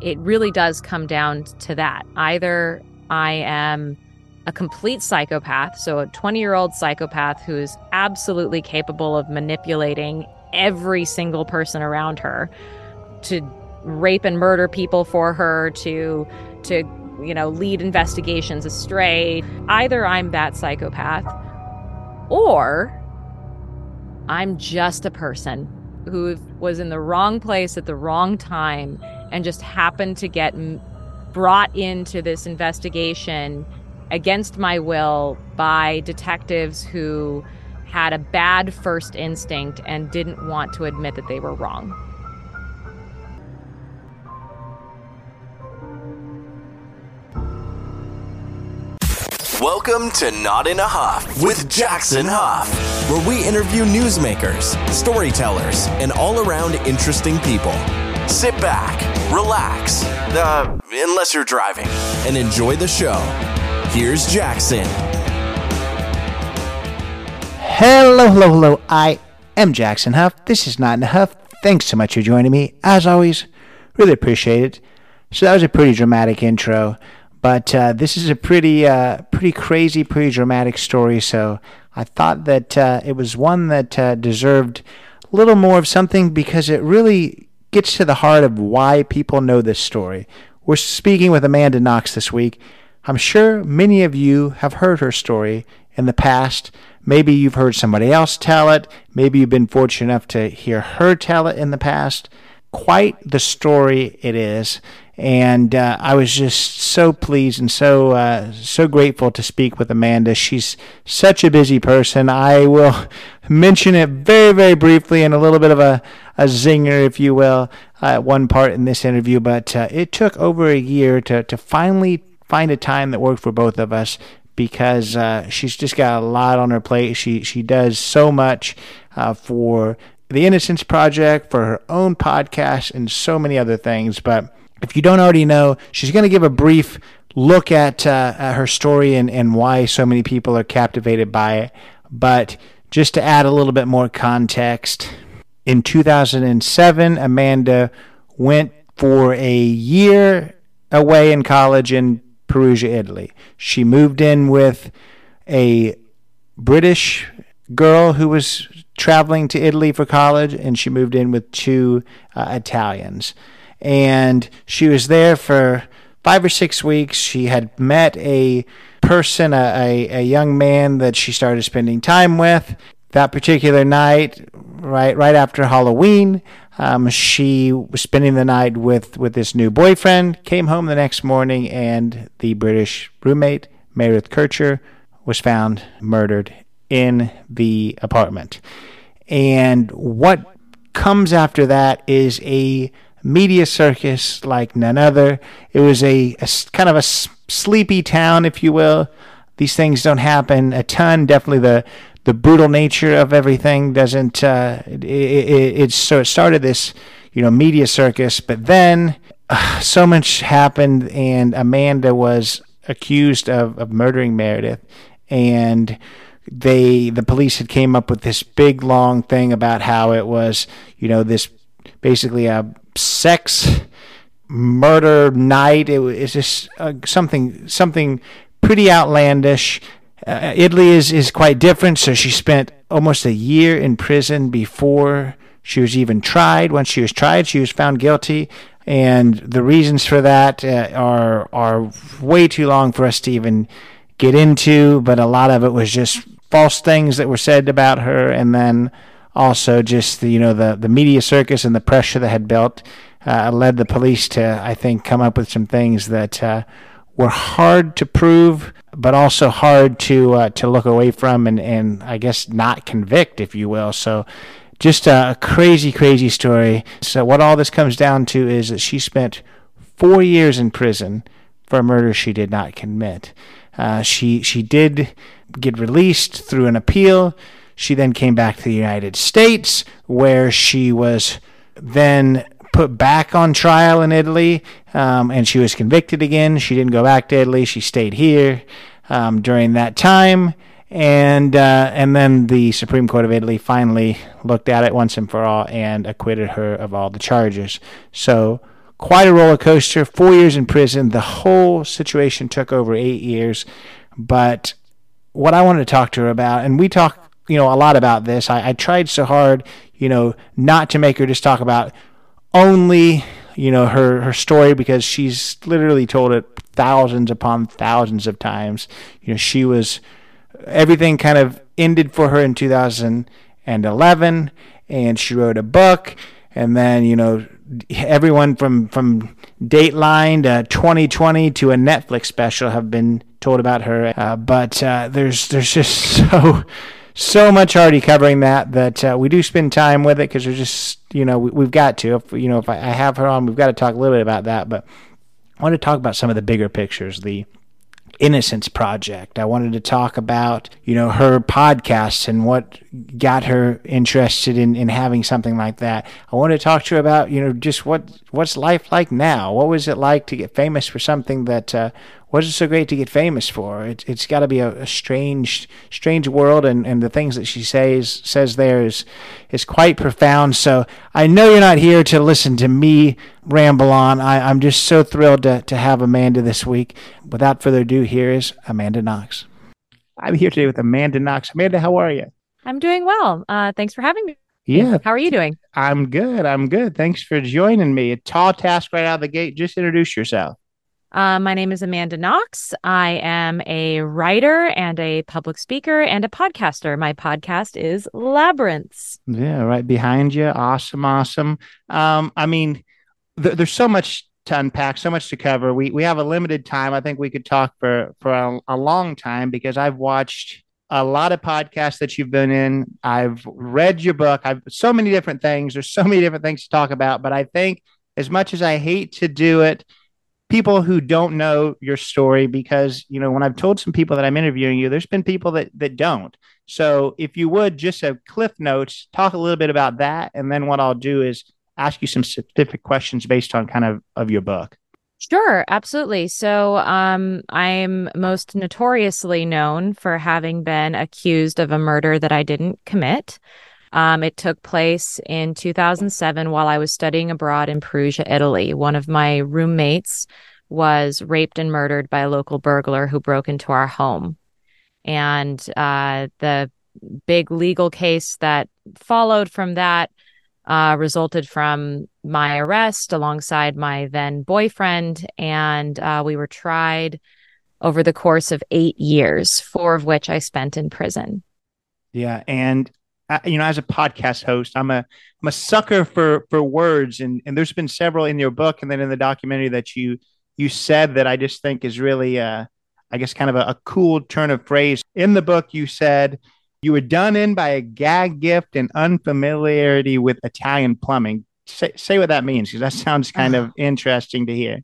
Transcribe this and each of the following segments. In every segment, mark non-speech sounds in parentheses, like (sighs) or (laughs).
it really does come down to that. Either I am a complete psychopath, so a 20 year old psychopath who is absolutely capable of manipulating every single person around her to rape and murder people for her, to, to, you know, lead investigations astray. Either I'm that psychopath or I'm just a person who was in the wrong place at the wrong time and just happened to get brought into this investigation against my will by detectives who had a bad first instinct and didn't want to admit that they were wrong. Welcome to Not in a Huff with Jackson Huff, where we interview newsmakers, storytellers, and all around interesting people. Sit back, relax, uh, unless you're driving, and enjoy the show. Here's Jackson. Hello, hello, hello. I am Jackson Huff. This is Not in a Huff. Thanks so much for joining me. As always, really appreciate it. So that was a pretty dramatic intro. But uh, this is a pretty, uh, pretty crazy, pretty dramatic story. So I thought that uh, it was one that uh, deserved a little more of something because it really gets to the heart of why people know this story. We're speaking with Amanda Knox this week. I'm sure many of you have heard her story in the past. Maybe you've heard somebody else tell it. Maybe you've been fortunate enough to hear her tell it in the past. Quite the story it is and uh, I was just so pleased and so uh, so grateful to speak with Amanda. She's such a busy person. I will (laughs) mention it very very briefly in a little bit of a, a zinger, if you will, uh, at one part in this interview. But uh, it took over a year to to finally find a time that worked for both of us because uh, she's just got a lot on her plate. She she does so much uh, for the Innocence Project, for her own podcast, and so many other things. But if you don't already know, she's going to give a brief look at, uh, at her story and, and why so many people are captivated by it. But just to add a little bit more context, in 2007, Amanda went for a year away in college in Perugia, Italy. She moved in with a British girl who was traveling to Italy for college, and she moved in with two uh, Italians and she was there for five or six weeks. She had met a person, a, a, a, young man that she started spending time with. That particular night, right right after Halloween, um, she was spending the night with, with this new boyfriend. Came home the next morning, and the British roommate, Meredith Kercher, was found murdered in the apartment. And what comes after that is a media circus like none other. It was a, a kind of a sleepy town, if you will. These things don't happen a ton. Definitely the the brutal nature of everything doesn't. Uh, it, it, it, so it started this, you know, media circus, but then uh, so much happened, and Amanda was accused of, of murdering Meredith, and they the police had came up with this big long thing about how it was, you know, this basically a sex murder night. It was just uh, something something pretty outlandish. Uh, Italy is is quite different. So she spent almost a year in prison before she was even tried. Once she was tried, she was found guilty, and the reasons for that uh, are are way too long for us to even get into. But a lot of it was just false things that were said about her, and then also just the, you know the the media circus and the pressure that had built uh, led the police to I think come up with some things that uh, were hard to prove, but also hard to uh, to look away from and and I guess not convict, if you will. So. Just a crazy, crazy story. So, what all this comes down to is that she spent four years in prison for a murder she did not commit. Uh, she she did get released through an appeal. She then came back to the United States, where she was then put back on trial in Italy, um, and she was convicted again. She didn't go back to Italy; she stayed here um, during that time, and uh, and then the Supreme Court of Italy finally looked at it once and for all and acquitted her of all the charges. So quite a roller coaster. Four years in prison. The whole situation took over eight years. But what I wanted to talk to her about, and we talk, you know, a lot about this. I, I tried so hard, you know, not to make her just talk about only, you know, her her story because she's literally told it thousands upon thousands of times. You know, she was everything kind of ended for her in 2011 and she wrote a book and then you know everyone from from Dateline to 20/20 to a Netflix special have been told about her. Uh, but uh, there's there's just (laughs) so so much already covering that that uh, we do spend time with it because there's just you know we, have got to if you know if I, I have her on we've got to talk a little bit about that. But I want to talk about some of the bigger pictures, the Innocence Project. I wanted to talk about, you know, her podcast and what got her interested in, in having something like that. I wanted to talk to her about, you know, just what what's life like now? What was it like to get famous for something that uh, wasn't so great to get famous for? It, it's got to be a, a, strange, strange world, and, and the things that she says says there is is quite profound. So I know you're not here to listen to me ramble on. I, I'm just so thrilled to, to have Amanda this week. Without further ado, here is Amanda Knox. I'm here today with Amanda Knox. Amanda, how are you? I'm doing well. Uh, thanks for having me. Yeah. How are you doing? I'm good. I'm good. Thanks for joining me. A tall task right out of the gate. Just introduce yourself. Uh, my name is Amanda Knox. I am a writer and a public speaker and a podcaster. My podcast is Labyrinths. Yeah, right behind you. Awesome, awesome. Um, I mean, th- there's so much to unpack, so much to cover. We we have a limited time. I think we could talk for for a, a long time because I've watched a lot of podcasts that you've been in. I've read your book. I've so many different things. There's so many different things to talk about. But I think as much as I hate to do it, people who don't know your story, because you know, when I've told some people that I'm interviewing you, there's been people that that don't. So if you would just have cliff notes, talk a little bit about that, and then what I'll do is ask you some specific questions based on kind of of your book. Sure, absolutely. So, um, I'm most notoriously known for having been accused of a murder that I didn't commit. Um, it took place in 2007 while I was studying abroad in Perugia, Italy. One of my roommates was raped and murdered by a local burglar who broke into our home. And uh, the big legal case that followed from that uh, resulted from my arrest alongside my then boyfriend. And uh, we were tried over the course of eight years, four of which I spent in prison. Yeah. And, uh, you know, as a podcast host, I'm a, I'm a sucker for, for words. And, and there's been several in your book and then in the documentary that you, you said that I just think is really, uh, I guess, kind of a, a cool turn of phrase. In the book, you said, you were done in by a gag gift and unfamiliarity with Italian plumbing. Say, say what that means, because that sounds kind of (sighs) interesting to hear.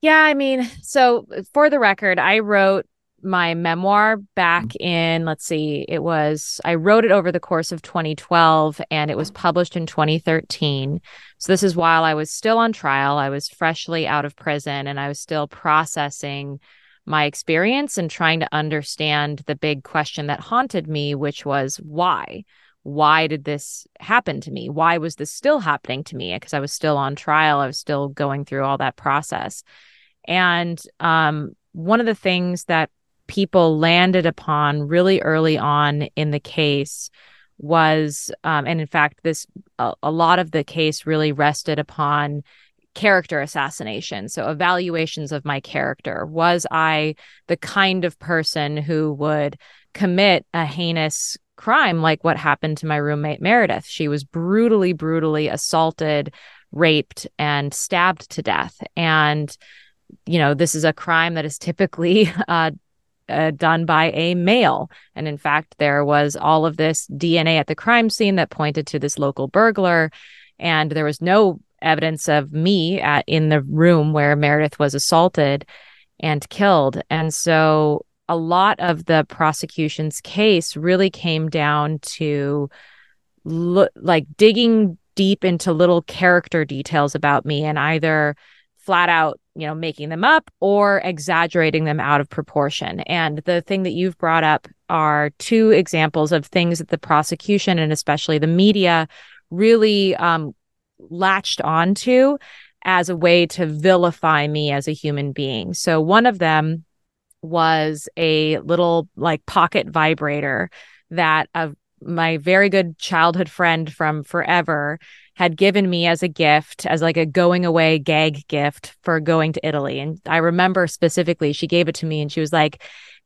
Yeah, I mean, so for the record, I wrote my memoir back mm-hmm. in, let's see, it was, I wrote it over the course of 2012 and it was published in 2013. So this is while I was still on trial. I was freshly out of prison and I was still processing my experience and trying to understand the big question that haunted me, which was why? Why did this happen to me? Why was this still happening to me? Because I was still on trial. I was still going through all that process. And um, one of the things that people landed upon really early on in the case was, um, and in fact, this a, a lot of the case really rested upon character assassination. So, evaluations of my character. Was I the kind of person who would commit a heinous crime like what happened to my roommate Meredith? She was brutally, brutally assaulted, raped, and stabbed to death. And, you know, this is a crime that is typically (laughs) uh, uh, done by a male. And in fact, there was all of this DNA at the crime scene that pointed to this local burglar. And there was no evidence of me at, in the room where Meredith was assaulted and killed. And so a lot of the prosecution's case really came down to lo- like digging deep into little character details about me and either flat out you know making them up or exaggerating them out of proportion and the thing that you've brought up are two examples of things that the prosecution and especially the media really um, latched onto as a way to vilify me as a human being. So one of them was a little like pocket vibrator that a my very good childhood friend from forever had given me as a gift, as like a going away gag gift for going to Italy. And I remember specifically, she gave it to me and she was like,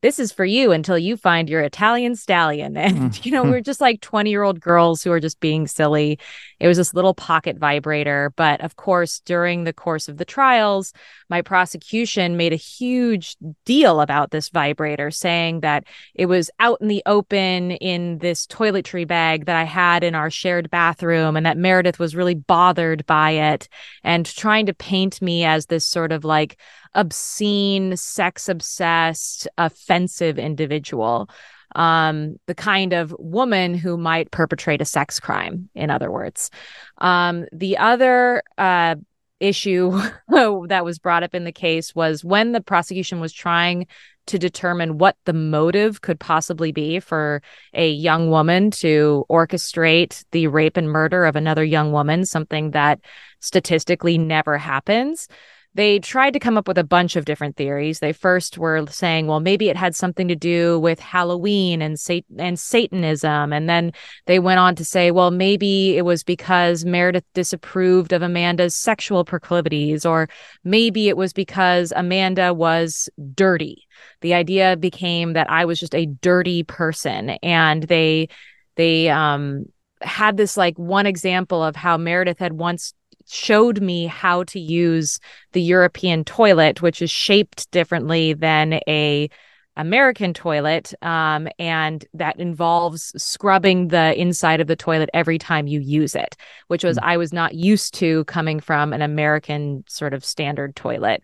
this is for you until you find your Italian stallion. (laughs) And, mm. you know, we're just like 20 year old girls who are just being silly. It was this little pocket vibrator. But of course, during the course of the trials, my prosecution made a huge deal about this vibrator, saying that it was out in the open in this toiletry bag that I had in our shared bathroom, and that Meredith was really bothered by it and trying to paint me as this sort of like obscene, sex obsessed, offensive individual. Um, the kind of woman who might perpetrate a sex crime, in other words. Um, the other uh, issue (laughs) that was brought up in the case was when the prosecution was trying to determine what the motive could possibly be for a young woman to orchestrate the rape and murder of another young woman, something that statistically never happens they tried to come up with a bunch of different theories. They first were saying, well, maybe it had something to do with Halloween and and Satanism, and then they went on to say, well, maybe it was because Meredith disapproved of Amanda's sexual proclivities, or maybe it was because Amanda was dirty. The idea became that I was just a dirty person, and they they um had this like one example of how Meredith had once showed me how to use the European toilet, which is shaped differently than a American toilet, um, and that involves scrubbing the inside of the toilet every time you use it, which was mm-hmm. I was not used to coming from an American sort of standard toilet.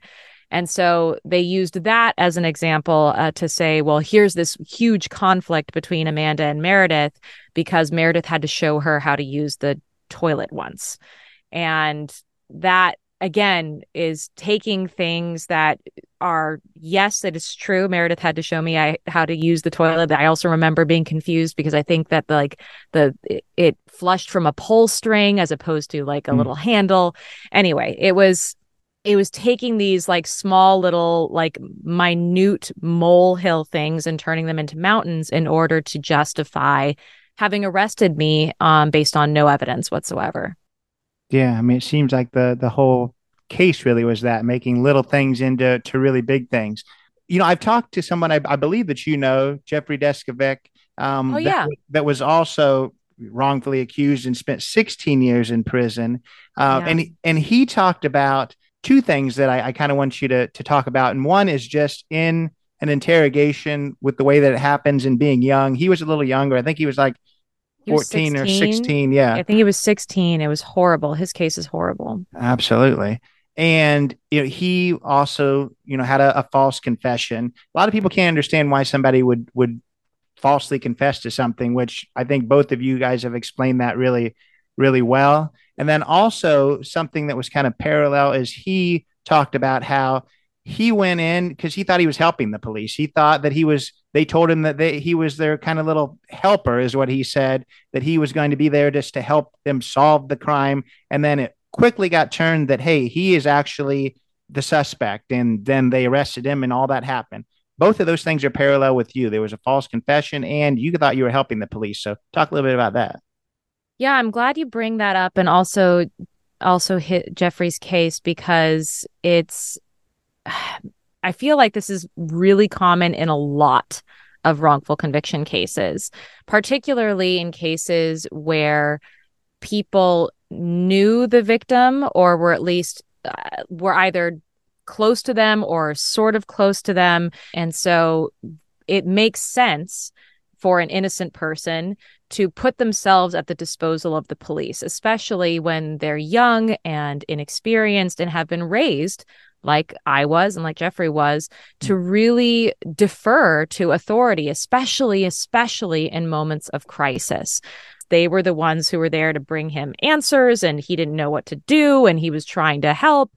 And so they used that as an example uh, to say, well, here's this huge conflict between Amanda and Meredith because Meredith had to show her how to use the toilet once. And that again is taking things that are yes it is true. Meredith had to show me I, how to use the toilet i also remember being confused because i think that like the it, it flushed from a pull string as opposed to like a mm. little handle. Anyway it was it was taking these like small little like minute molehill things and turning them into mountains in order to justify having arrested me um, based on no evidence whatsoever yeah, I mean, it seems like the the whole case really was that making little things into to really big things. You know, I've talked to someone I, I believe that you know, Jeffrey Deskovic. Um, oh yeah, that, that, was also wrongfully accused and spent 16 years in prison. Uh, yeah. And and he talked about two things that I, I kind of want you to to talk about. And one is just in an interrogation with the way that it happens and being young. He was a little younger. I think he was like 14 or 16 yeah. I think he was 16 it was horrible. His case is horrible. Absolutely. And you know he also you know had a, a, false confession. A lot of people can't understand why somebody would would falsely confess to something which i think both of you guys have explained that really really well. And then also something that was kind of parallel is he talked about how he went in because he thought he was helping the police. He thought that he was, they told him that they, he was their kind of little helper, is what he said, that he was going to be there just to help them solve the crime. And then it quickly got turned that, hey, he is actually the suspect. And then they arrested him and all that happened. Both of those things are parallel with you. There was a false confession and you thought you were helping the police. So talk a little bit about that. Yeah, I'm glad you bring that up and also also hit Jeffrey's case because it's (sighs) I feel like this is really common in a lot of wrongful conviction cases, particularly in cases where people knew the victim or were at least uh, were either close to them or sort of close to them. And so it makes sense for an innocent person to put themselves at the disposal of the police especially when they're young and inexperienced and have been raised like I was and like Jeffrey was, to mm. really defer to authority, especially, especially in moments of crisis. They were the ones who were there to bring him answers, and he didn't know what to do, and he was trying to help.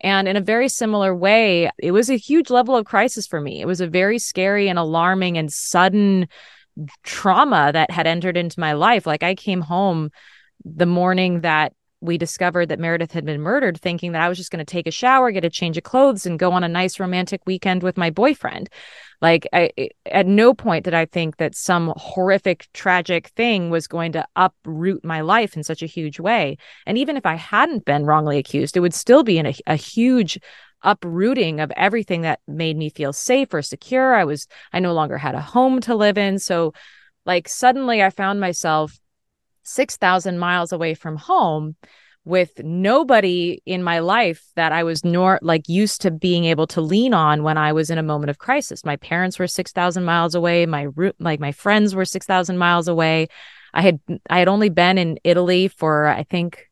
And in a very similar way, it was a huge level of crisis for me. It was a very scary and alarming and sudden trauma that had entered into my life. Like I came home the morning that we discovered that Meredith had been murdered, thinking that I was just going to take a shower, get a change of clothes, and go on a nice romantic weekend with my boyfriend. Like, I, at no point did I think that some horrific, tragic thing was going to uproot my life in such a huge way. And even if I hadn't been wrongly accused, it would still be in a, a huge uprooting of everything that made me feel safe or secure. I was, I no longer had a home to live in. So, like, suddenly I found myself 6,000 miles away from home with nobody in my life that I was nor like used to being able to lean on when I was in a moment of crisis. My parents were 6,000 miles away, my like my friends were 6,000 miles away. I had I had only been in Italy for I think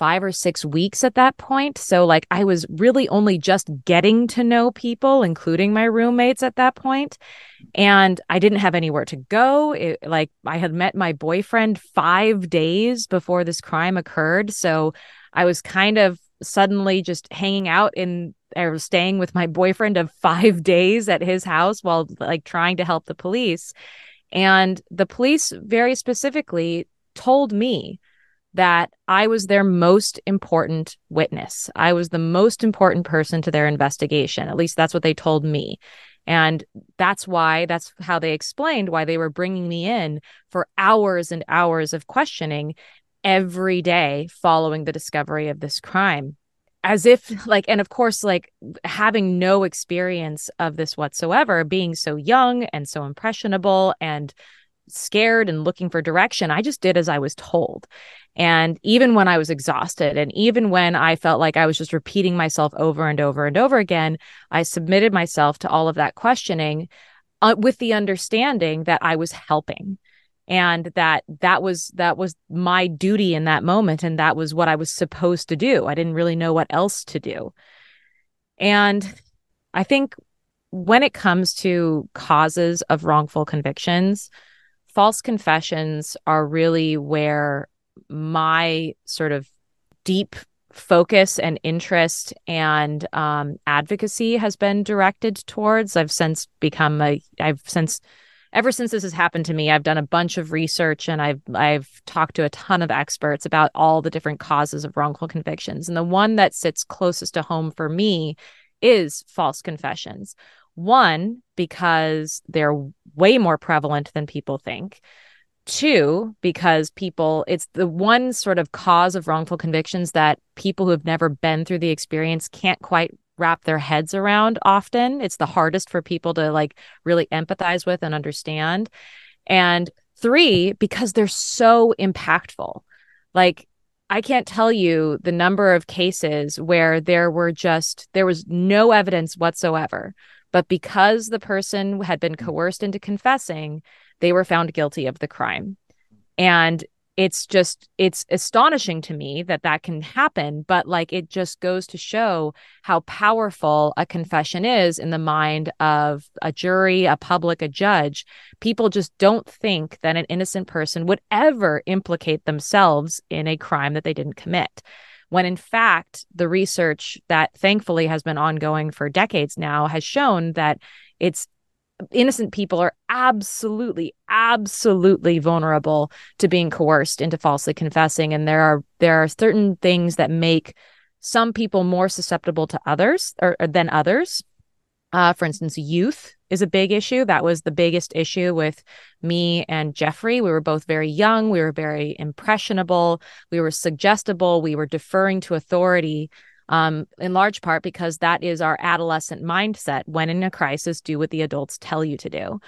5 or 6 weeks at that point. So like I was really only just getting to know people including my roommates at that point and I didn't have anywhere to go. It, like I had met my boyfriend five days before this crime occurred. So I was kind of suddenly just hanging out in or staying with my boyfriend of (laughs) five days at his house while like trying to help the police. And the police very specifically told me that I was their most important witness. I was the most important person to their investigation. At least that's what they told me. And that's why, that's how they explained why they were bringing me in for hours and hours of questioning every day following the discovery of this crime. As if, like, and of course, like having no experience of this whatsoever, being so young and so impressionable and scared and looking for direction, I just did as I was told. And even when I was exhausted, and even when I felt like I was just repeating myself over and over and over again, I submitted myself to all of that questioning uh, with the understanding that I was helping and that that was that was my duty in that moment and that was what I was supposed to do. I didn't really know what else to do. And I think when it comes to causes of wrongful convictions, false confessions are really where my sort of deep focus and interest and um, advocacy has been directed towards. I've since become a, I've since, ever since this has happened to me, I've done a bunch of research and I've, I've talked to a ton of experts about all the different causes of wrongful convictions. And the one that sits closest to home for me is false confessions. One, because they're way more prevalent than people think. Two, because people, it's the one sort of cause of wrongful convictions that people who have never been through the experience can't quite wrap their heads around often. It's the hardest for people to like really empathize with and understand. And three, because they're so impactful. Like, I can't tell you the number of cases where there were just, there was no evidence whatsoever. But because the person had been mm. coerced into confessing, they were found guilty of the crime. And it's just it's astonishing to me that that can happen but like it just goes to show how powerful a confession is in the mind of a jury a public a judge. People just don't think that an innocent person would ever implicate themselves in a crime that they didn't commit when in fact the research that thankfully has been ongoing for decades now has shown that it's innocent people are absolutely absolutely vulnerable to being coerced into falsely confessing. And there are there are certain things that make some people more susceptible to others or, or than others uh, for instance youth is a big issue. That was the biggest issue with me and jeffrey. We were both very young. We were very impressionable. We were suggestible. We were deferring to authority um, in large part because that is our adolescent mindset. When in a crisis, do what the adults tell you to do.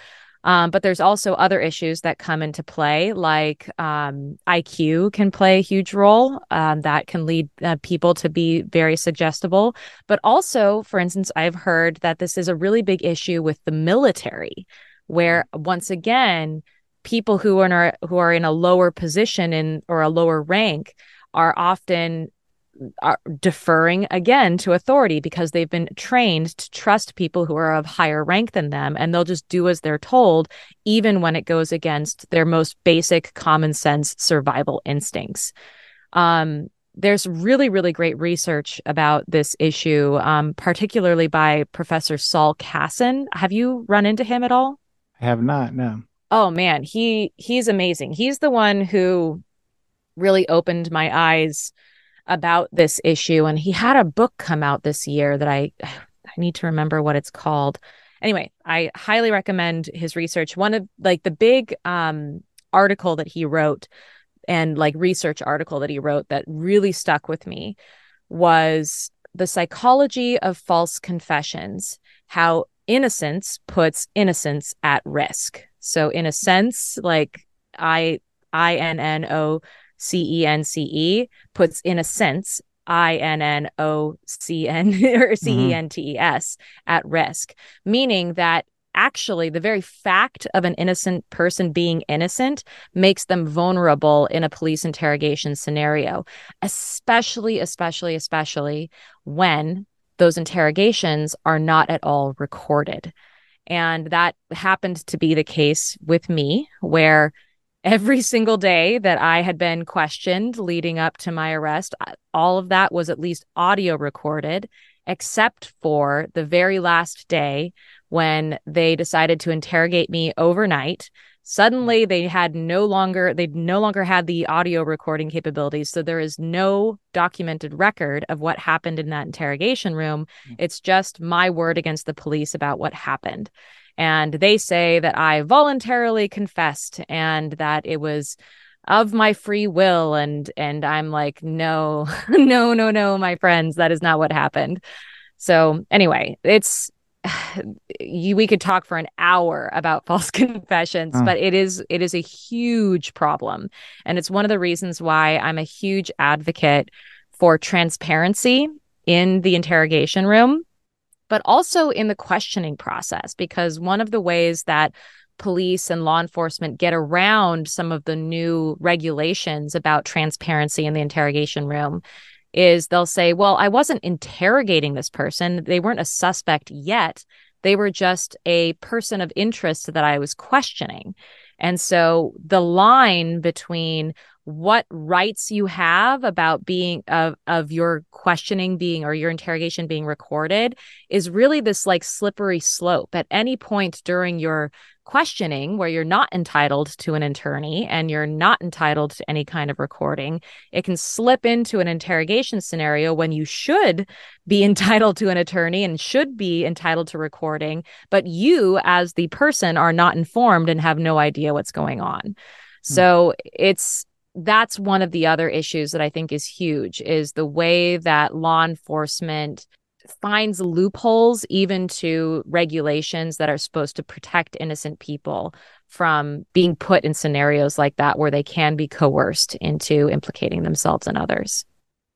Um, but there's also other issues that come into play, like um, IQ can play a huge role. Um, that can lead uh, people to be very suggestible. But also, for instance, I've heard that this is a really big issue with the military, where once again, people who are who are in a lower position in or a lower rank are often are deferring again to authority because they've been trained to trust people who are of higher rank than them and they'll just do as they're told even when it goes against their most basic common sense survival instincts. Um, there's really really great research about this issue um, particularly by professor saul kassin have you run into him at all? I have not no. Oh man he he's amazing. He's the one who really opened my eyes about this issue. And he had a book come out this year that I (sighs) I need to remember what it's called. Anyway, I highly recommend his research. One of like the big um, article that he wrote and like research article that he wrote that really stuck with me was the psychology of false confessions, how innocence puts innocence at risk. So in a sense, like I I N N O C E N C E puts in a sense I N N O C N (laughs) or mm-hmm. C E N T E S at risk, meaning that actually the very fact of an innocent person being innocent makes them vulnerable in a police interrogation scenario, especially, especially, especially when those interrogations are not at all recorded. And that happened to be the case with me, where every single day that I had been questioned leading up to my arrest, all of that was at least audio recorded, except for the very last day when they decided to interrogate me overnight. Suddenly they had no longer they no longer had the audio recording capabilities so there is no documented record of what happened in that interrogation room hmm. it's just my word against the police about what happened and they say that I voluntarily confessed and that it was of my free will. And and I'm like no (laughs) no no no my friends that is not what happened. So anyway, it's (sighs) you, we could talk for an hour about (laughs) false confessions but it is it is a huge problem. And it's one of the reasons why I'm a huge advocate for transparency in the interrogation room but also in the questioning process, because one of the ways that police and law enforcement get around some of the new regulations about transparency in the interrogation room is they'll say, Well, I wasn't interrogating this person. They weren't a suspect yet. They were just a person of interest that I was questioning. And so the line between what rights you have about being of of your questioning being or your interrogation being recorded is really this like slippery slope at any point during your questioning where you're not entitled to an attorney and you're not entitled to any kind of recording it can slip into an interrogation scenario when you should be (laughs) entitled to an attorney and should be entitled to recording but you as the person are not informed and have no idea what's going on hmm. so it's that's one of the other issues that I think is huge is the way that law enforcement finds loopholes even to regulations that are supposed to protect innocent people from being put in scenarios like that where they can be coerced into implicating themselves and others.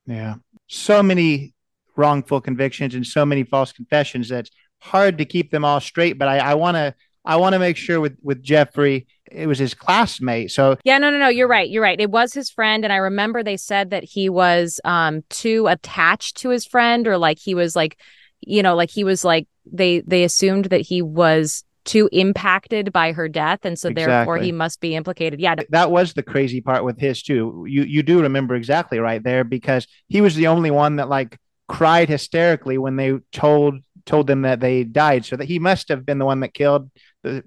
Yeah. So many wrongful convictions and so many false confessions that's hard to keep them all straight. But I, I want to I want to make sure with with Jeffrey, it was his classmate. So yeah, no, no, no. You're right. You're right. It was his friend, and I remember they said that he was um too attached to his friend, or like he was like, you know, like he was like they they assumed that he was too impacted by her death and so exactly. therefore he must be implicated yeah that was the crazy part with his too you you do remember exactly right there because he was the only one that like cried hysterically when they told told them that they died so that he must have been the one that killed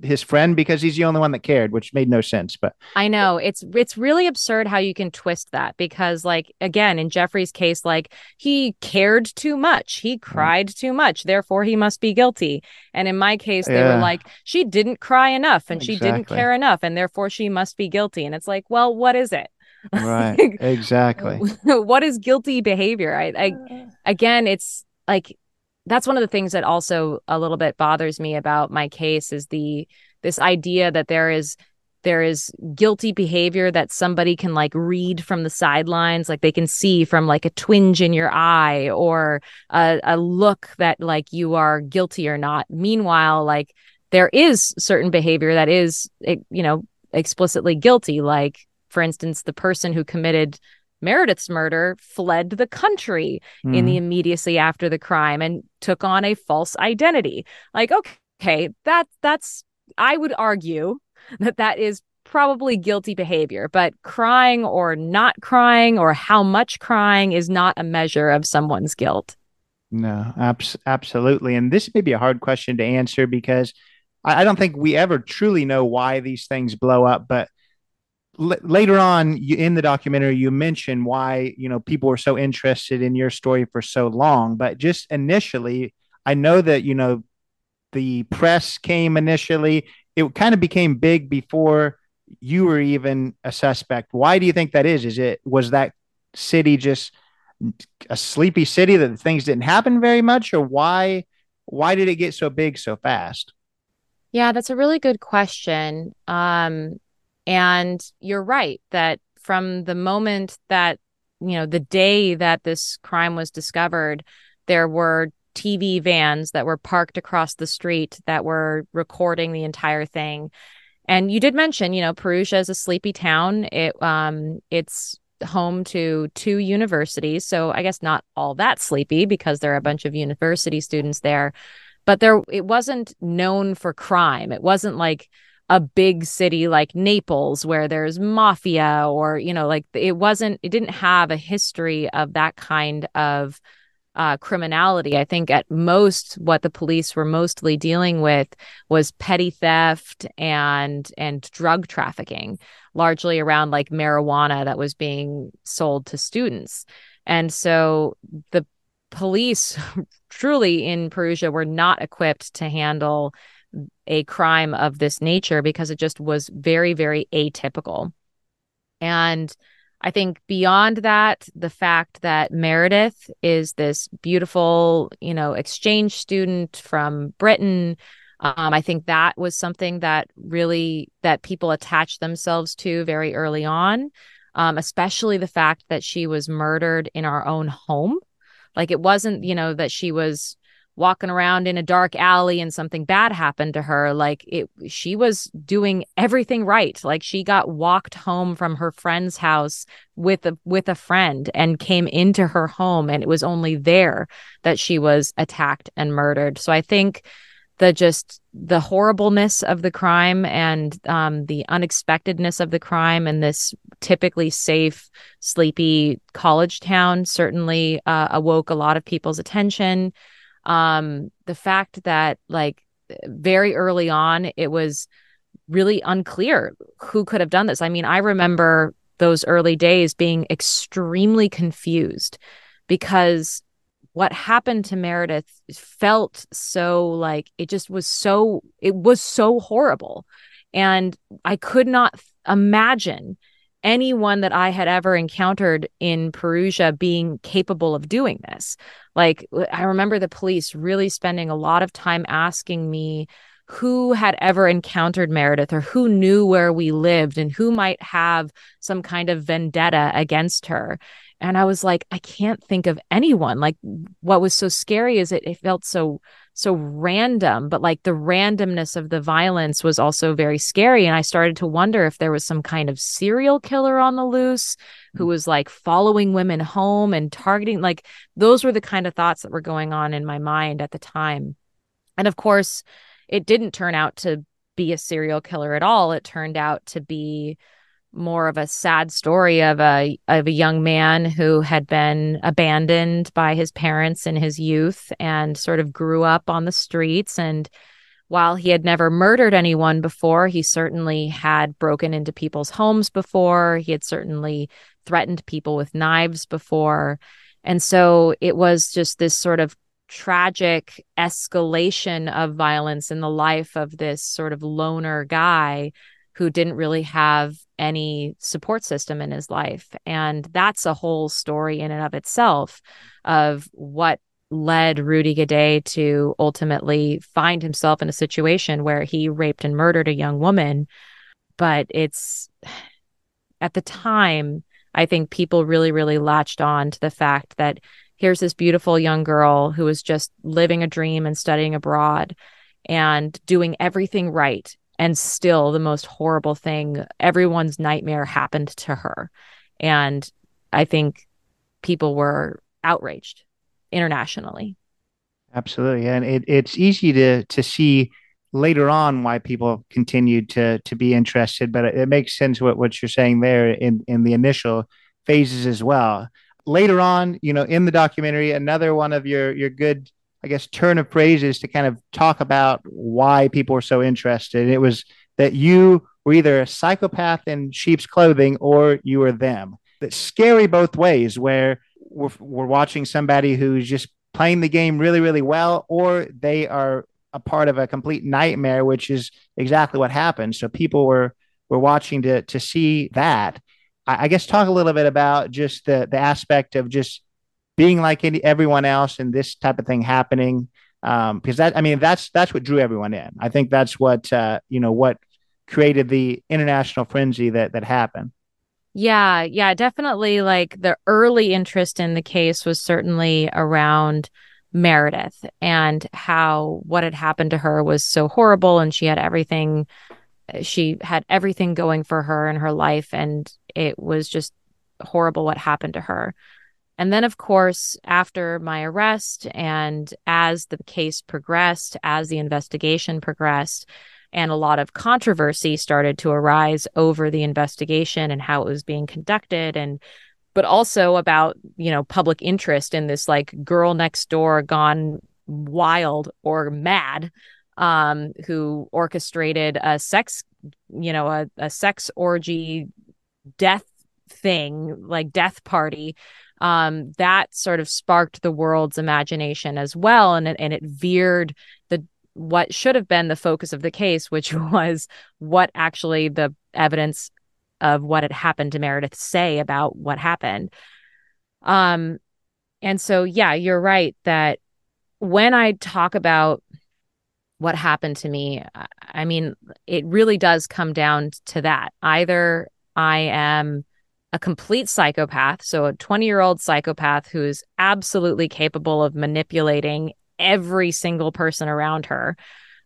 his friend because he's the only one that cared, which made no sense. But I know it's it's really absurd how you can twist that because, like, again, in Jeffrey's case, like he cared too much, he mm. cried too much, therefore he must be guilty. And in my case, they yeah. were like, she didn't cry enough and exactly. she didn't care enough, and therefore she must be guilty. And it's like, well, what is it? Right. (laughs) exactly. (laughs) what is guilty behavior? I, I uh. again, it's like that's one of the things that also a little bit bothers me about my case is the this idea that there is there is guilty behavior that somebody can like read from the sidelines like they can see from like a twinge in your eye or a, a look that like you are guilty or not. Meanwhile like there is certain behavior that is eh, you know explicitly guilty. Like for instance the person who committed Meredith's murder fled the country mm. in the mm-hmm. immediacy after the crime and took on a false identity. Like, okay, that that's I would argue (laughs) that that is probably guilty behavior, but crying or not crying or how much crying is not a measure of someone's guilt. No, abs- absolutely. And this may be a hard question to answer because I, I don't think we ever truly know why these things blow up, but l- later on you, in the documentary, you mention why you know people were so interested in your story for so long. But just initially, I know that you know the press came initially. It kind of became big before you were even a suspect. Why do you think that is? Is it was that city just a sleepy city that things didn't happen very much, or why why did it get so big so fast? Yeah, that's a really good question. Um, and you're right that from the moment that you know the day that this crime was discovered, there were TV vans that were parked across the street that were recording the entire thing. And you did mention, you know, Perugia is a sleepy town. It um it's home to two universities, so I guess not all that sleepy because there are a bunch of university students there. But there it wasn't known for crime. It wasn't like a big city like Naples where there's mafia or you know like it wasn't it didn't have a history of that kind of uh, criminality. I think at most what the police were mostly dealing with was petty theft and and drug trafficking, largely around like marijuana that was being sold to students. And so the police (laughs) truly in Perugia were not equipped to handle a crime of this nature because it just was very very atypical. And I think beyond that, the fact that Meredith is this beautiful, you know, exchange student from Britain, um, I think that was something that really that people attached themselves to very early on, um, especially the fact that she was murdered in our own home. Like it wasn't, you know, that she was walking around in a dark alley and something bad happened to her like it she was doing everything right. Like she got walked home from her friend's house with a with a friend and came into her home and it was only there that she was attacked and murdered. So i think the just the horribleness of the crime and um, the unexpectedness of the crime in this typically safe, sleepy college town certainly uh, awoke a lot of people's attention um the fact that like very early on it was really unclear who could have done this. I mean i remember those early days being extremely confused because what happened to Meredith felt so like it just was so it was so horrible. And I could not imagine anyone that I had ever encountered in Perugia being capable of doing this. Like, I remember the police really spending a lot of time asking me who had ever encountered Meredith or who knew where we lived and who might have some kind of vendetta against her. And I was like, I can't think of anyone. Like, what was so scary is it, it felt so so random, but like the randomness of the violence was also very scary. And I started to wonder if there was some kind of serial killer on the loose who mm. was like following women home and targeting. Like those were the kind of thoughts that were going on in my mind at the time. And of course, it didn't turn out to be a serial killer at all. It turned out to be more of a sad story of a of a young man who had been abandoned by his parents in his youth and sort of grew up on the streets. And while he had never murdered anyone before he certainly had broken into people's homes before. He had certainly threatened people with knives before. And so it was just this sort of tragic escalation of violence in the life of this sort of loner guy who didn't really have any support system in his life. And that's a whole story in and of itself of what led Rudy Guede to ultimately find himself in a situation where he raped and murdered a young woman. But it's (sighs) at the time, I think people really, really latched on to the fact that here's this beautiful young girl who was just living a dream and studying abroad and doing everything right and still the most horrible thing everyone's nightmare happened to her. And i think people were outraged internationally. Absolutely. And it, it's easy to to see later on why people continued to to be interested but it, it makes sense what, what you're saying there in in the initial phases as well. Later on you know in the documentary another one of your your good I guess, turn of phrases to kind of talk about why people were so interested. It was that you were either a psychopath in sheep's clothing or you were them. That's scary both ways, where we're, we're watching somebody who's just playing the game really, really well, or they are a part of a complete nightmare, which is exactly what happened. So people were were watching to to see that. I, I guess talk a little bit about just the the aspect of just being like any, everyone else and this type of thing happening um, because that I mean that's that's what drew everyone in. I think that's what uh, you know what created the international frenzy that that happened. Yeah, yeah, definitely. Like the early interest in the case was certainly around Meredith and how what had happened to her was so horrible, and she had everything. She had everything going for her in her life, and it was just horrible what happened to her. And then, of course, after my arrest and as the case progressed, as the investigation progressed, and a lot of controversy started to arise over the investigation and how it was being conducted and but also about you know public interest in this like girl next door gone wild or mad um who orchestrated a sex you know a, a sex orgy death thing like death party um, that sort of sparked the world's imagination as well and it, and it veered the what should have been the focus of the case, (laughs) which was what actually the evidence of what had happened to Meredith say about what happened. Um, and so, yeah, you're right that when I talk about what happened to me, I mean, it really does come down to that. Either I am a complete psychopath, so a 20 year old psychopath who is absolutely capable of manipulating every single person around her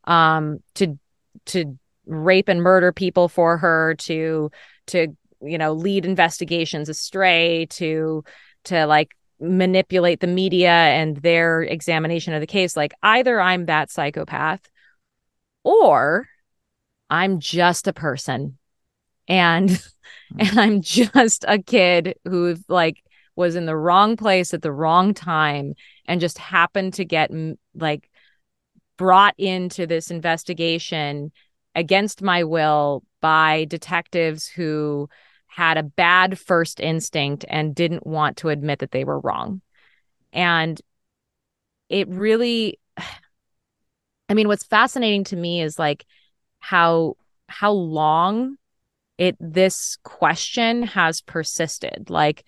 um to to rape and murder people for her to to you know lead investigations astray to to like manipulate the media and their examination of the case. Like either i'm that psychopath or i'm just a person and hmm. and i'm just a kid who like was in the wrong place at the wrong time and just happened to get like brought into this investigation against my will by detectives who had a bad first instinct and didn't want to admit that they were wrong. And it really (sighs) I mean what's fascinating to me is like how how long it this question has persisted. Like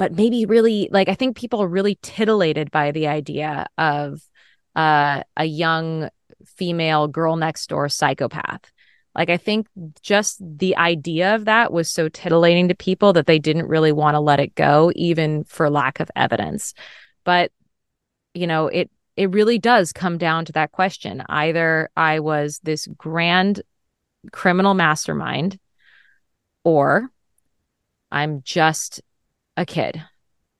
but maybe really like I think people are really titillated by the idea of uh, a young female girl next door psychopath. Like I think just the idea of that was so titillating to people that they didn't really want to let it go, even for lack of evidence. But you know, it it really does come down to that question. Either I was this grand criminal mastermind, or I'm just a kid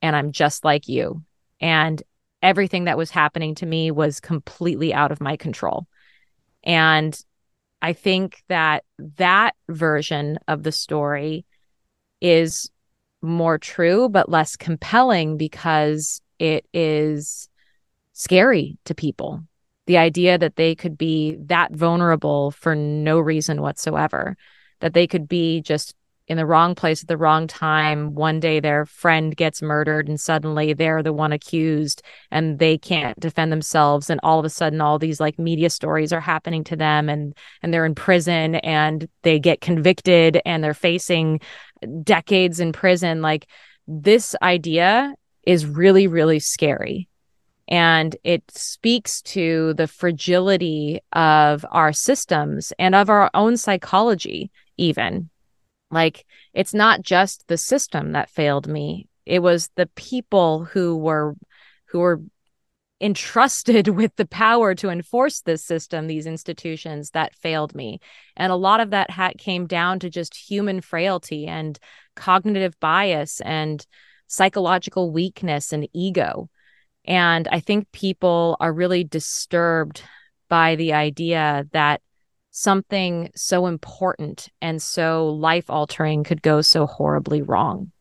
and I'm just like you. And everything that was happening to me was completely out of my control. And I think that that version of the story is more true, but less compelling because it is scary to people. The idea that they could be that vulnerable for no reason whatsoever, that they could be just in the wrong place at the wrong time. One day their friend gets murdered and suddenly they're the one accused and they can't defend themselves. And all of a sudden all these like media stories are happening to them and and they're in prison and they get convicted and they're facing decades in prison. Like this idea is really really scary. And it speaks to the fragility of our systems and of our own psychology even like it's not just the system that failed me. It was the people who were who were entrusted (laughs) with the power to enforce this system, these institutions that failed me. And a lot of that hat came down to just human frailty and cognitive bias and psychological weakness and ego. And I think people are really disturbed by the idea that something so important and so life altering could go so horribly wrong.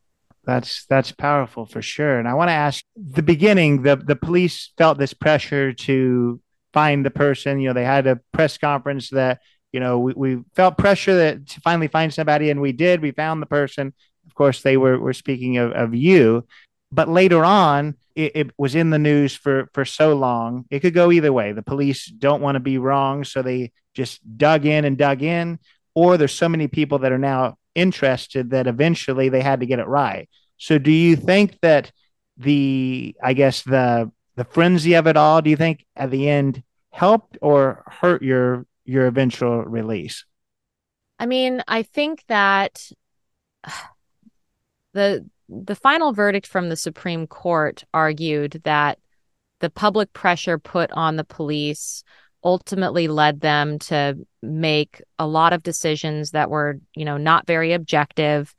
That's that's powerful for sure. And I want to ask the beginning, the the police felt this pressure to find the person. You know, they had a press conference that you know, we, we felt pressure that to finally find somebody, and we did. We found the person. Of course, they were were speaking of, of you, but later on, it, it was in the news for for so long. It could go either way. The police don't want to be wrong, so they just dug in and dug in, or there's so many people that are now interested that eventually they had to get it right. So, do you think that the, I guess the the frenzy of it all, do you think at the end helped or hurt your your eventual release? I mean, I think that (sighs) the the final verdict from the Supreme Court argued that the public pressure put on the police ultimately led them to make a lot of decisions that were, you know, not very objective,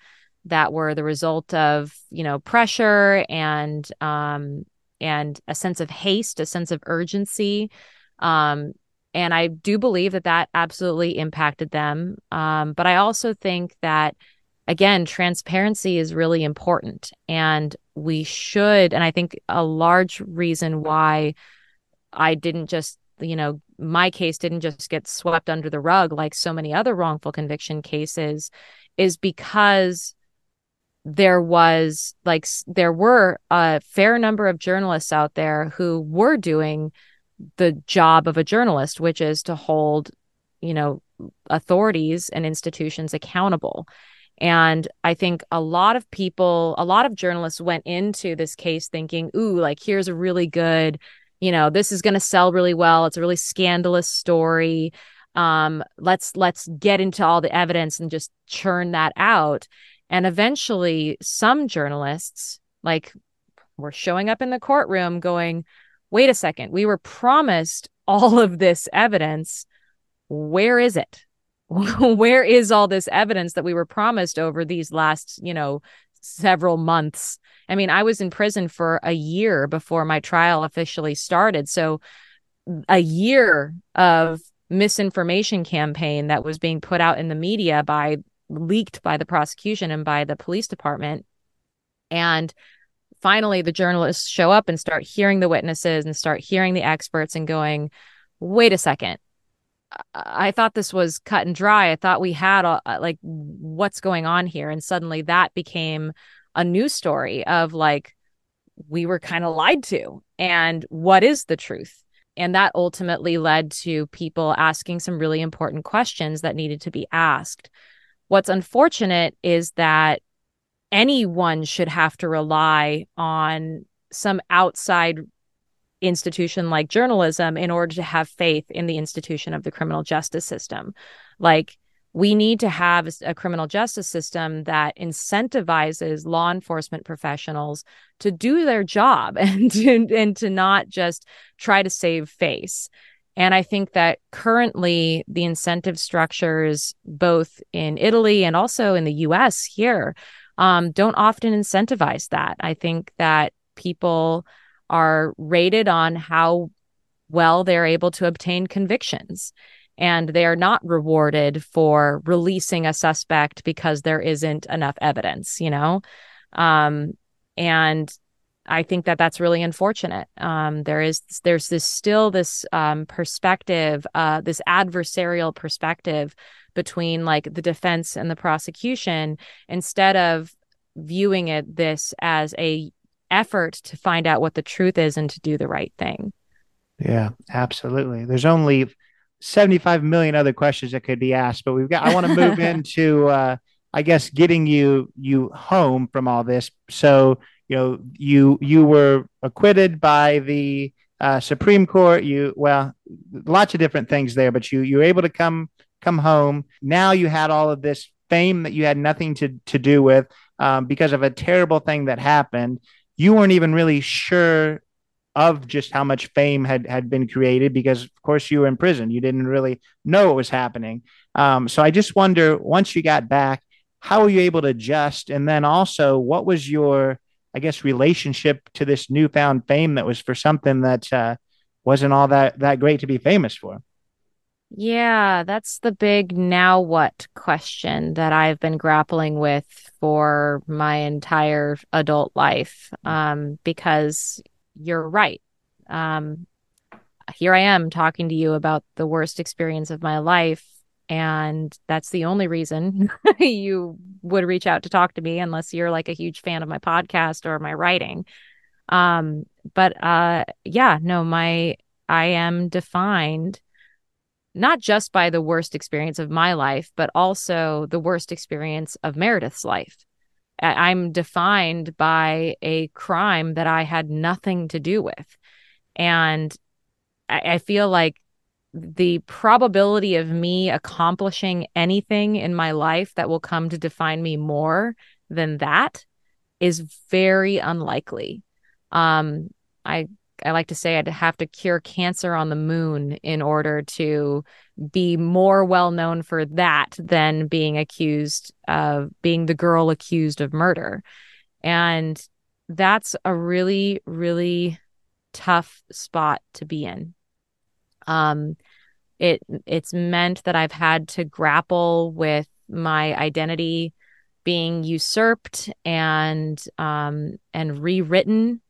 that were the result of, you know, pressure and um and a sense of haste, a sense of urgency. Um, and I do believe that that absolutely impacted them. Um, but I also think that, again, transparency is really important. And we should, and I think a large reason why I didn't just, you know, my case didn't just get swept under the rug like so many other wrongful conviction cases is because there was like there were a fair number of journalists out there who were doing the job of a journalist, which is to hold, you know, authorities and institutions accountable. And I think a lot of people, a lot of journalists went into this case thinking, ooh, like here's a really good, you know, this is going to sell really well. It's a really scandalous story. Um, let's let's get into all the evidence and just churn that out. And eventually, some journalists, like, were showing up in the courtroom going, wait a second, we were promised all of this evidence. Where is it? (laughs) Where is all this evidence that we were promised over these last, you know, several months? I mean, I was in prison for a year before my trial officially started. So, a year of misinformation campaign that was being put out in the media by leaked by the prosecution and by the police department. And finally the journalists show up and start hearing the witnesses and start hearing the experts and going, wait a second. I thought this was cut and dry. I thought we had a, like what's going on here. And suddenly that became a news story of like, we were kind of lied to. And what is the truth? And that ultimately led to people asking some really important questions that needed to be asked. What's unfortunate is that anyone should have to rely on some outside institution like journalism in order to have faith in the institution of the criminal justice system. Like, we need to have a criminal justice system that incentivizes law enforcement professionals to do their job (laughs) and to, and to not just try to save face. And I think that currently the incentive structures, both in Italy and also in the US here, um, don't often incentivize that. I think that people are rated on how well they're able to obtain convictions. And they are not rewarded for releasing a suspect because there isn't enough evidence, you know? Um, and I think that that's really unfortunate. Um, there is there's this still this um, perspective, uh, this adversarial perspective between like the defense and the prosecution instead of viewing it this as a effort to find out what the truth is and to do the right thing. Yeah, absolutely. There's only 75 million other questions that could be asked, but we've got I want to move (laughs) into uh I guess getting you you home from all this. So, you know, you you were acquitted by the uh, Supreme Court. You well, lots of different things there, but you you were able to come come home. Now you had all of this fame that you had nothing to to do with um, because of a terrible thing that happened. You weren't even really sure of just how much fame had had been created because of course you were in prison. You didn't really know what was happening. Um, so i just wonder once you got back how were you able to adjust? And then also what was your i guess relationship to this newfound fame that was for something that uh, wasn't all that that great to be famous for yeah, that's the big now what question that I've been grappling with for my entire adult life. Um, because you're right. Um, here I am talking to you about the worst experience of my life. And that's the only reason (laughs) you would reach out to talk to me, unless you're like a huge fan of my podcast or my writing. Um, but uh, yeah, no, my I am defined not just by the worst experience of my life, but also the worst experience of Meredith's life. I'm defined by a crime that I had nothing to do with. And I, feel like the probability of me accomplishing anything in my life that will come to define me more than that is very unlikely. Um, I I like to say I'd have to cure cancer on the moon in order to be more well known for that than being accused of being the girl accused of murder. And that's a really, really tough spot to be in. Um, it it's meant that I've had to grapple with my identity being usurped and um, and rewritten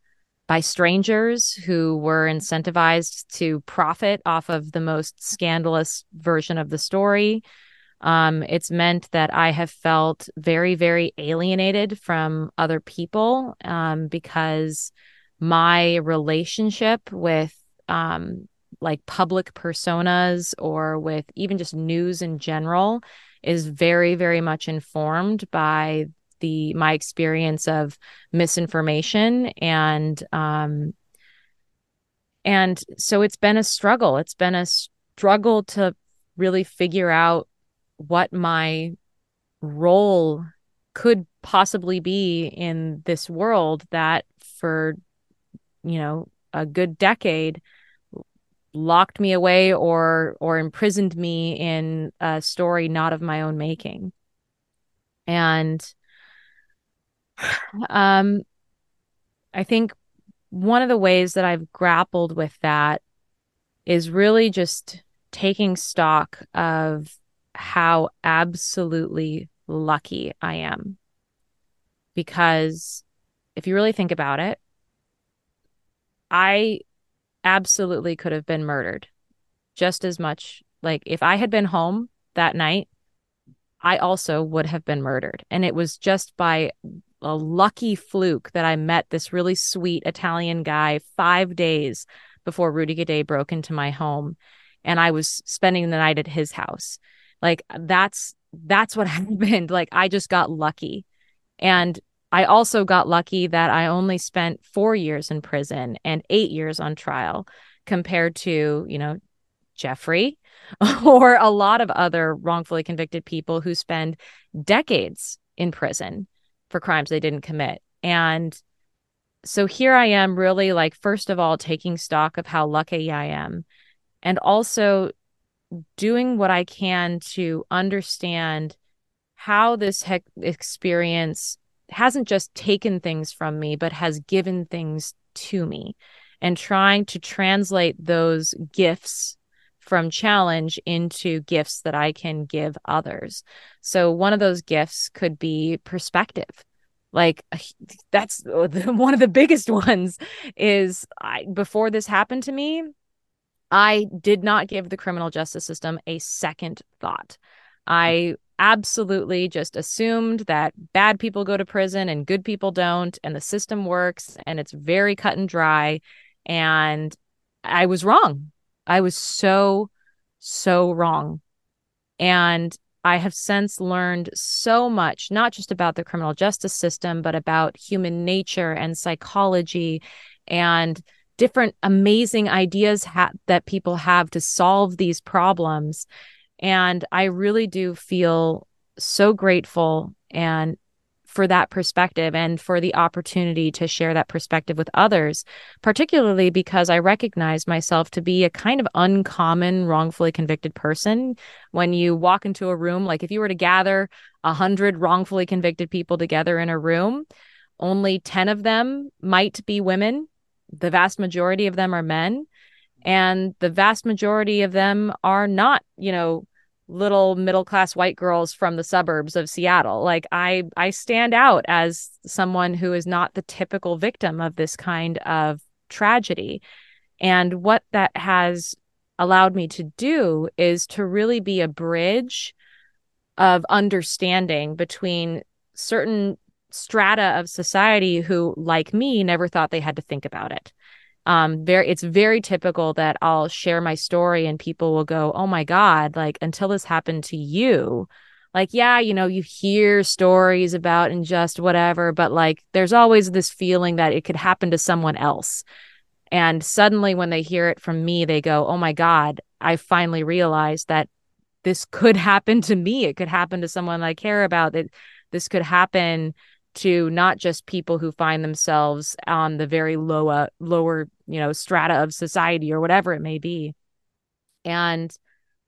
by strangers who were incentivized to profit off of the most scandalous version of the story. Um, it's meant that I have felt very, very alienated from other people um, because my relationship with um, like public personas or with even just news in general is very, very much informed by the my experience of misinformation and um and so it's been a struggle. It's been a struggle to really figure out what my role could possibly be in this world that for you know a good decade locked me away or or imprisoned me in a story not of my own making. And um, I think one of the ways that I've grappled with that is really just taking stock of how absolutely lucky I am. Because if you really think about it, I absolutely could have been murdered just as much. Like if I had been home that night, I also would have been murdered. And it was just by a lucky fluke that I met this really sweet Italian guy five days before Rudy Guede broke into my home. And I was spending the night at his house. Like that's that's what (laughs) happened. Like I just got lucky. And I also got lucky that I only spent four years in prison and eight years on trial compared to, you know, Jeffrey (laughs) or a lot of other wrongfully convicted people who spend decades in prison for crimes they didn't commit. And so here I am, really like, first of all, taking stock of how lucky I am, and also doing what I can to understand how this he- experience hasn't just taken things from me, but has given things to me, and trying to translate those gifts from challenge into gifts that I can give others. So, one of those gifts could be perspective. Like that's (laughs) one of the biggest (laughs) ones is I before this happened to me, I did not give the criminal justice system a second thought. I absolutely just assumed that bad people go to prison and good people don't and the system works and it's very cut and dry and I was wrong. I was so, so wrong. And I have since learned so much, not just about the criminal justice system, but about human nature and psychology and different amazing ideas ha- that people have to solve these problems. And I really do feel so grateful and for that perspective and for the opportunity to share that perspective with others, particularly because I recognize myself to be a kind of uncommon wrongfully convicted person. When you walk into a room, like if you were to gather a hundred wrongfully convicted people together in a room, only 10 of them might be women. The vast majority of them are men. And the vast majority of them are not, you know, little middle class white girls from the suburbs of Seattle. Like I I stand out as someone who is not the typical victim of this kind of tragedy. And what that has allowed me to do is to really be a bridge of understanding between certain strata of society who like me never thought they had to think about it um very it's very typical that i'll share my story and people will go oh my god like until this happened to you. Like yeah you know you hear stories about and just whatever but like there's always this feeling that it could happen to someone else. And suddenly when they hear it from me they go oh my god i finally realized that this could (laughs) happen to me. It could happen to someone i care about that this could happen to not just people who find themselves on the very lower lower you know strata of society or whatever it may be. And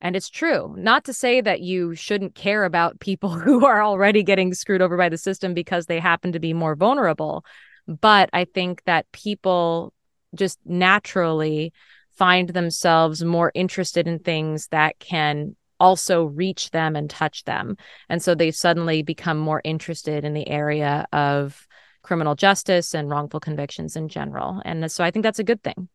and it's true. Not to say that you shouldn't care about people (laughs) who are already getting screwed over by the system because they happen to be more vulnerable but i think that people just naturally find themselves more interested in things that can also reach them and touch them. And so they suddenly become more interested in the area of criminal justice and wrongful convictions in general. And so I think that's a good thing.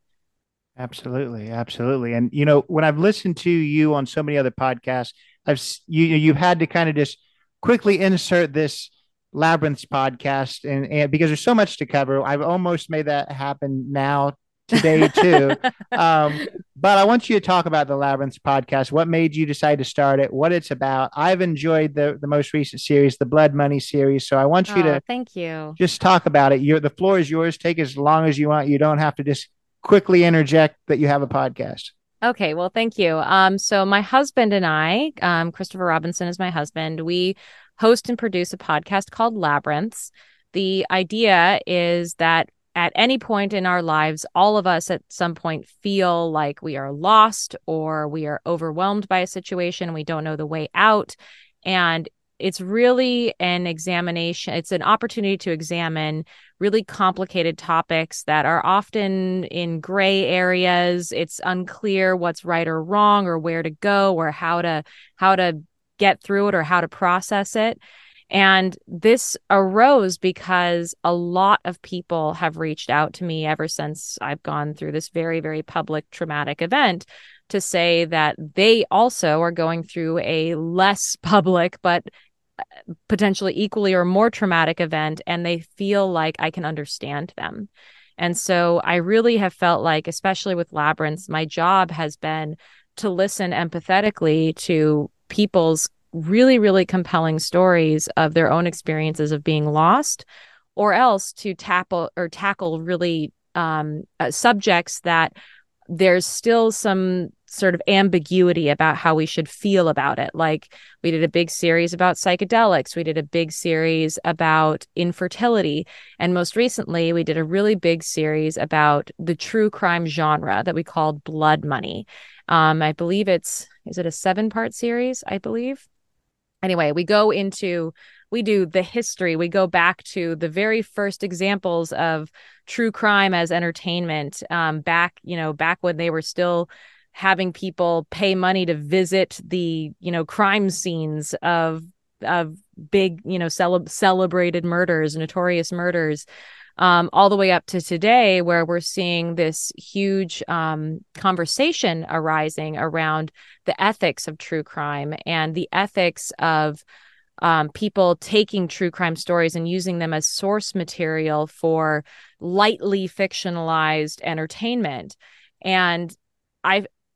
Absolutely, absolutely. And you know, when I've listened to you on so many other podcasts, I've you you've had to kind of just quickly insert this labyrinths podcast and, and because there's so much to cover i've almost made that happen now today (laughs) too. um, but I want you to talk about the Labyrinths podcast. What made you decide to start it? What it's about? I've enjoyed the the most recent series, the Blood Money series. So I want you oh, to thank you. Just talk about it. You're the floor is yours. Take as long as you want. You don't have to just quickly interject that you have a podcast. Okay, well, thank you. Um, so my husband and I, um, Christopher Robinson is my husband. We host and produce a podcast called Labyrinths. The idea is that at any point in our lives, all of us at some point feel like we are lost or we are overwhelmed by a situation. We don't know the way out. And it's really an examination, it's an opportunity to examine really complicated topics that are often in gray areas. It's unclear what's right or wrong or where to go or how to how to get through it or how to process it. And this arose because a lot of people have reached out to me ever since I've gone through this very, very public traumatic event to say that they also are going through a less (laughs) public, but uh, potentially equally or more traumatic event, and they feel like I can understand them. And so I really have felt like, especially with Labyrinths, my job has been to listen empathetically to people's really, really compelling stories of their own experiences of being lost, or else to tackle or tackle really um, uh, subjects that there's still some sort of ambiguity about how we should feel about it. Like we did a big series about psychedelics, we did a big series about infertility, and most recently we did a really big series about the true crime genre that we called Blood Money. Um, I believe it's is it a seven part series? I believe anyway, we go into we do the history. We go back to the very first examples of true crime as entertainment. Um, back, you know, back when they were still having people pay money to visit the, you know, crime scenes of of big, you know, cele- celebrated murders, notorious murders um, all the way up to today, where we're seeing this huge um, conversation arising around the ethics of true crime and the ethics of um, people taking true crime stories and using them as source material for lightly fictionalized entertainment. And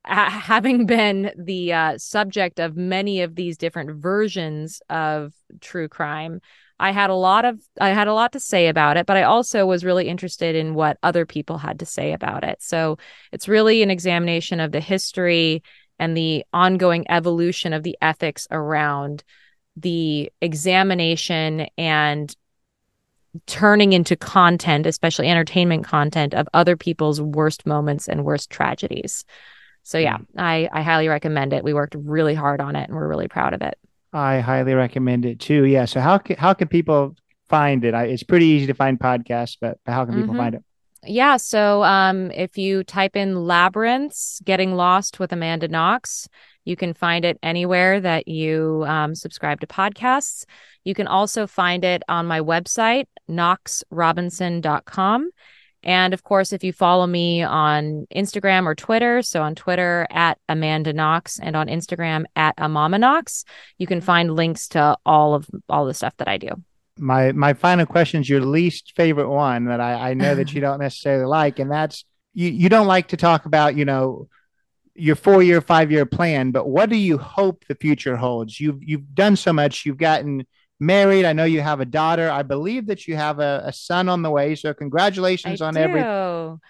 Having been the uh, subject of many of these different versions of true crime I had a lot of I had a lot to say about it, but I also was really interested in what other people had to say about it. So it's really an examination of the history and the ongoing evolution of the ethics around the examination and turning into content, especially entertainment content of other people's worst moments and worst tragedies. So yeah, mm. I I highly recommend it. We worked really hard on it and we're really proud of it. I highly recommend it too. Yeah. So how can how can people find it? I, it's pretty easy to find podcasts, but how can people mm-hmm. find it? Yeah. So um, if you type in Labyrinths Getting Lost with Amanda Knox, you can find it anywhere that you um, subscribe to podcasts. You can also find it on my website, knoxrobinson.com. and of course, if you follow me on Instagram or Twitter, so on Twitter at Amanda Knox and on Instagram at Amama Knox, you can find links to all of all the stuff that I do. My my final question is your least favorite one that I, I know that you (laughs) don't necessarily like, and that's you you don't like to talk about, you know, your four year, five year plan, but what do you hope the future holds? You've you've done so much, you've gotten married. I know you have a daughter. I believe that you have a, a son on the way. So congratulations I on do. every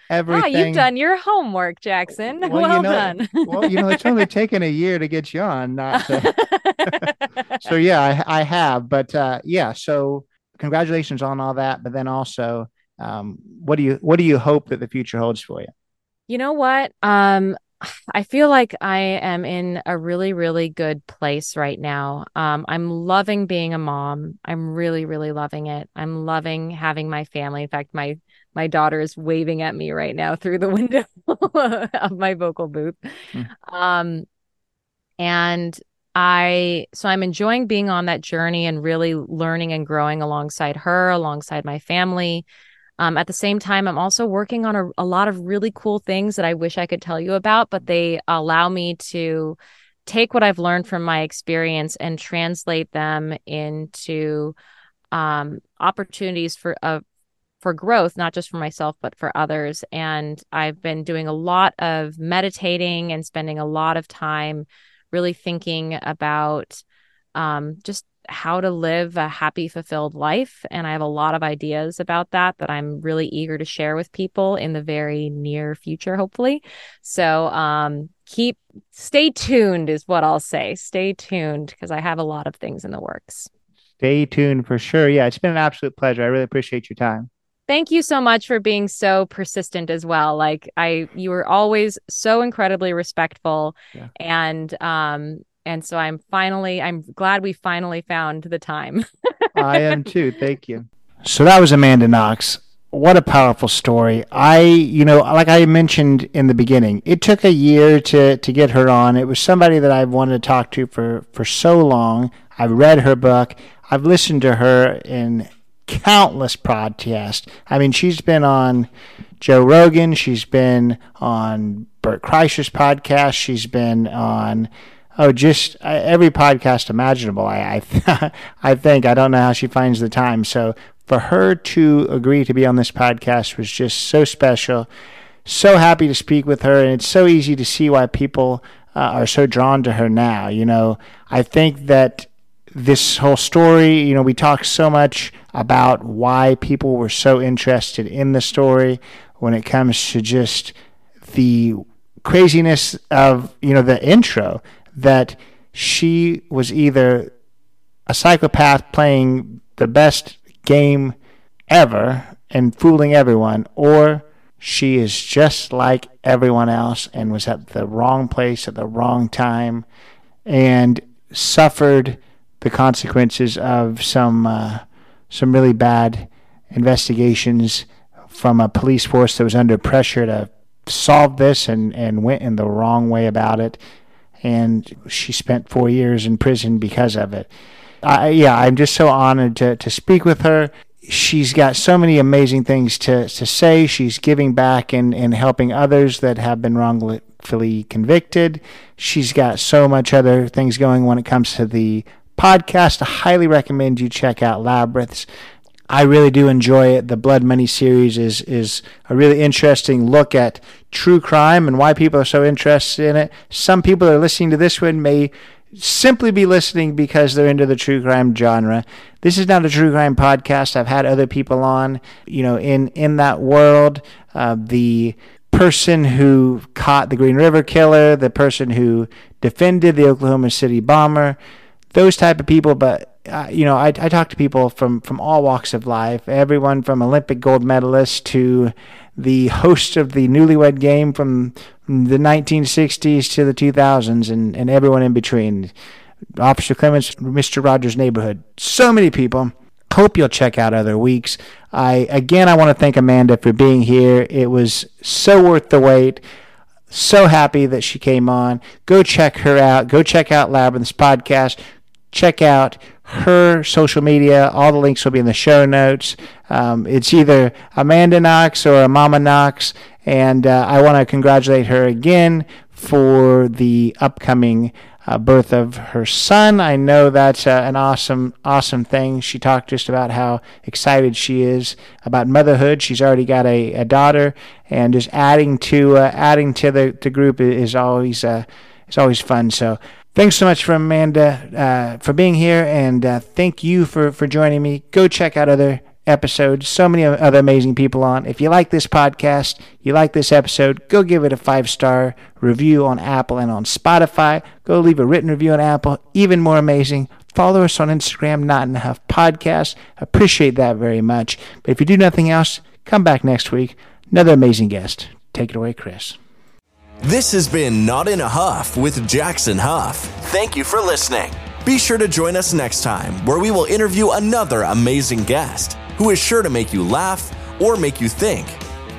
everything. Wow, you've done your homework, Jackson. Well, well you know, done. well, you know, it's only (laughs) taken a year to get you on, not to... (laughs) so yeah, I, I have. But uh, yeah, so congratulations on all that. But then also, um, what do you what do you hope that the future holds for you? You know what? Um, I feel like I am in a really, really good place right now. Um, I'm loving being a mom. I'm really, really loving it. I'm loving having my family. In fact, my my daughter is waving at me right now (laughs) through the window of my vocal booth. Mm. Um, and I so I'm enjoying being on that journey and really learning and growing alongside her, alongside my family. Um, at the same time, I'm also working on a, a lot of really cool things that I wish I could tell you about, but they allow me to take what I've learned from my experience and translate them into um, opportunities for uh, for growth, not just for myself but for others. And I've been doing a lot of meditating and spending a lot of time really thinking about um, just how to live a happy, fulfilled life. And I have a lot of ideas about that that I'm really eager to share with people in the very near future, hopefully. So, um, keep stay tuned, is what I'll say. Stay tuned because I have a lot of things in the works. Stay tuned for sure. Yeah, it's been an absolute pleasure. I really appreciate your time. Thank you so much for being so persistent as well. Like I you were always so incredibly respectful yeah. and um and so i'm finally i'm glad we finally found the time. (laughs) I am too. Thank you. So that was amanda knox. What a powerful story. I you know like i mentioned in the beginning it took a year to to get her on. It was somebody that i've wanted to talk to for for so long. I've read her book. I've listened to her in countless podcasts. I mean she's been on joe rogan. She's been on Bert Kreischer's podcast. She's been on Oh, just uh, every podcast imaginable. I I, (laughs) I think I don't know how she finds the time. So for her to agree to be on this podcast was just so special. So happy to speak with her, and it's so easy to see why people uh, are so drawn to her now. You know, I think that this whole story, you know, we talk so much about why people were so interested in the story when it comes to just the craziness of, you know, the intro that she was either a psychopath playing the best game ever and fooling everyone, or she is just like everyone else and was at the wrong place at the wrong time and suffered the consequences of some uh, some really bad investigations from a police force that was under pressure to solve this and, and went in the wrong way about it and she spent four years in prison because of it. I, yeah, I'm just so honored to, to speak with her. She's got so many amazing things to, to say. She's giving back and, and helping others that have been wrongfully convicted. She's got so much other things going when it comes to the podcast. I highly recommend you check out Labyrinths. I really do enjoy it. The Blood Money series is is a really interesting look at true crime and why people are so interested in it. Some people are listening to this one may simply be listening because they're into the true crime genre. This is not a true crime podcast. I've had other people on, you know, in in that world. Uh, the person who caught the Green River Killer, the person who defended the Oklahoma City bomber, those type of people. But uh, you know, I, I talk to people from, from all walks of life, everyone from Olympic gold medalists to the host of the newlywed game from the 1960s to the 2000s and, and everyone in between. Officer Clemmons, Mr. Rogers' Neighborhood. So many people. Hope you'll check out other weeks. I again, I want to thank Amanda for being here. It was so worth the wait. So happy that she came on. Go check her out. Go check out Labyrinth's podcast check out her social media. All the links will be in the show notes. Um, it's either Amanda Knox or Mama Knox, and uh, I want to congratulate her again for the upcoming uh, birth of her son. I know that's uh, an awesome, awesome thing. She talked just about how excited she is about motherhood. She's already got a, a daughter, and just adding to uh, adding to the, the group is always uh, is always fun. So. Thanks so much for Amanda uh, for being here, and uh, thank you for, for joining me. Go check out other episodes. So many other amazing people on. If you like this podcast, you like this episode, go give it a five star review on Apple and on Spotify. Go leave a written review on Apple. Even more amazing. Follow us on Instagram, Not in a Huff Podcast. Appreciate that very much. But if you do nothing else, come back next week. Another amazing guest. Take it away, Chris. This has been Not in a Huff with Jackson Huff. Thank you for listening. Be sure to join us next time where we will interview another amazing guest who is sure to make you laugh or make you think.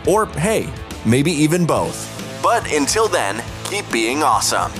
Or, hey, maybe even both. But until then, keep being awesome.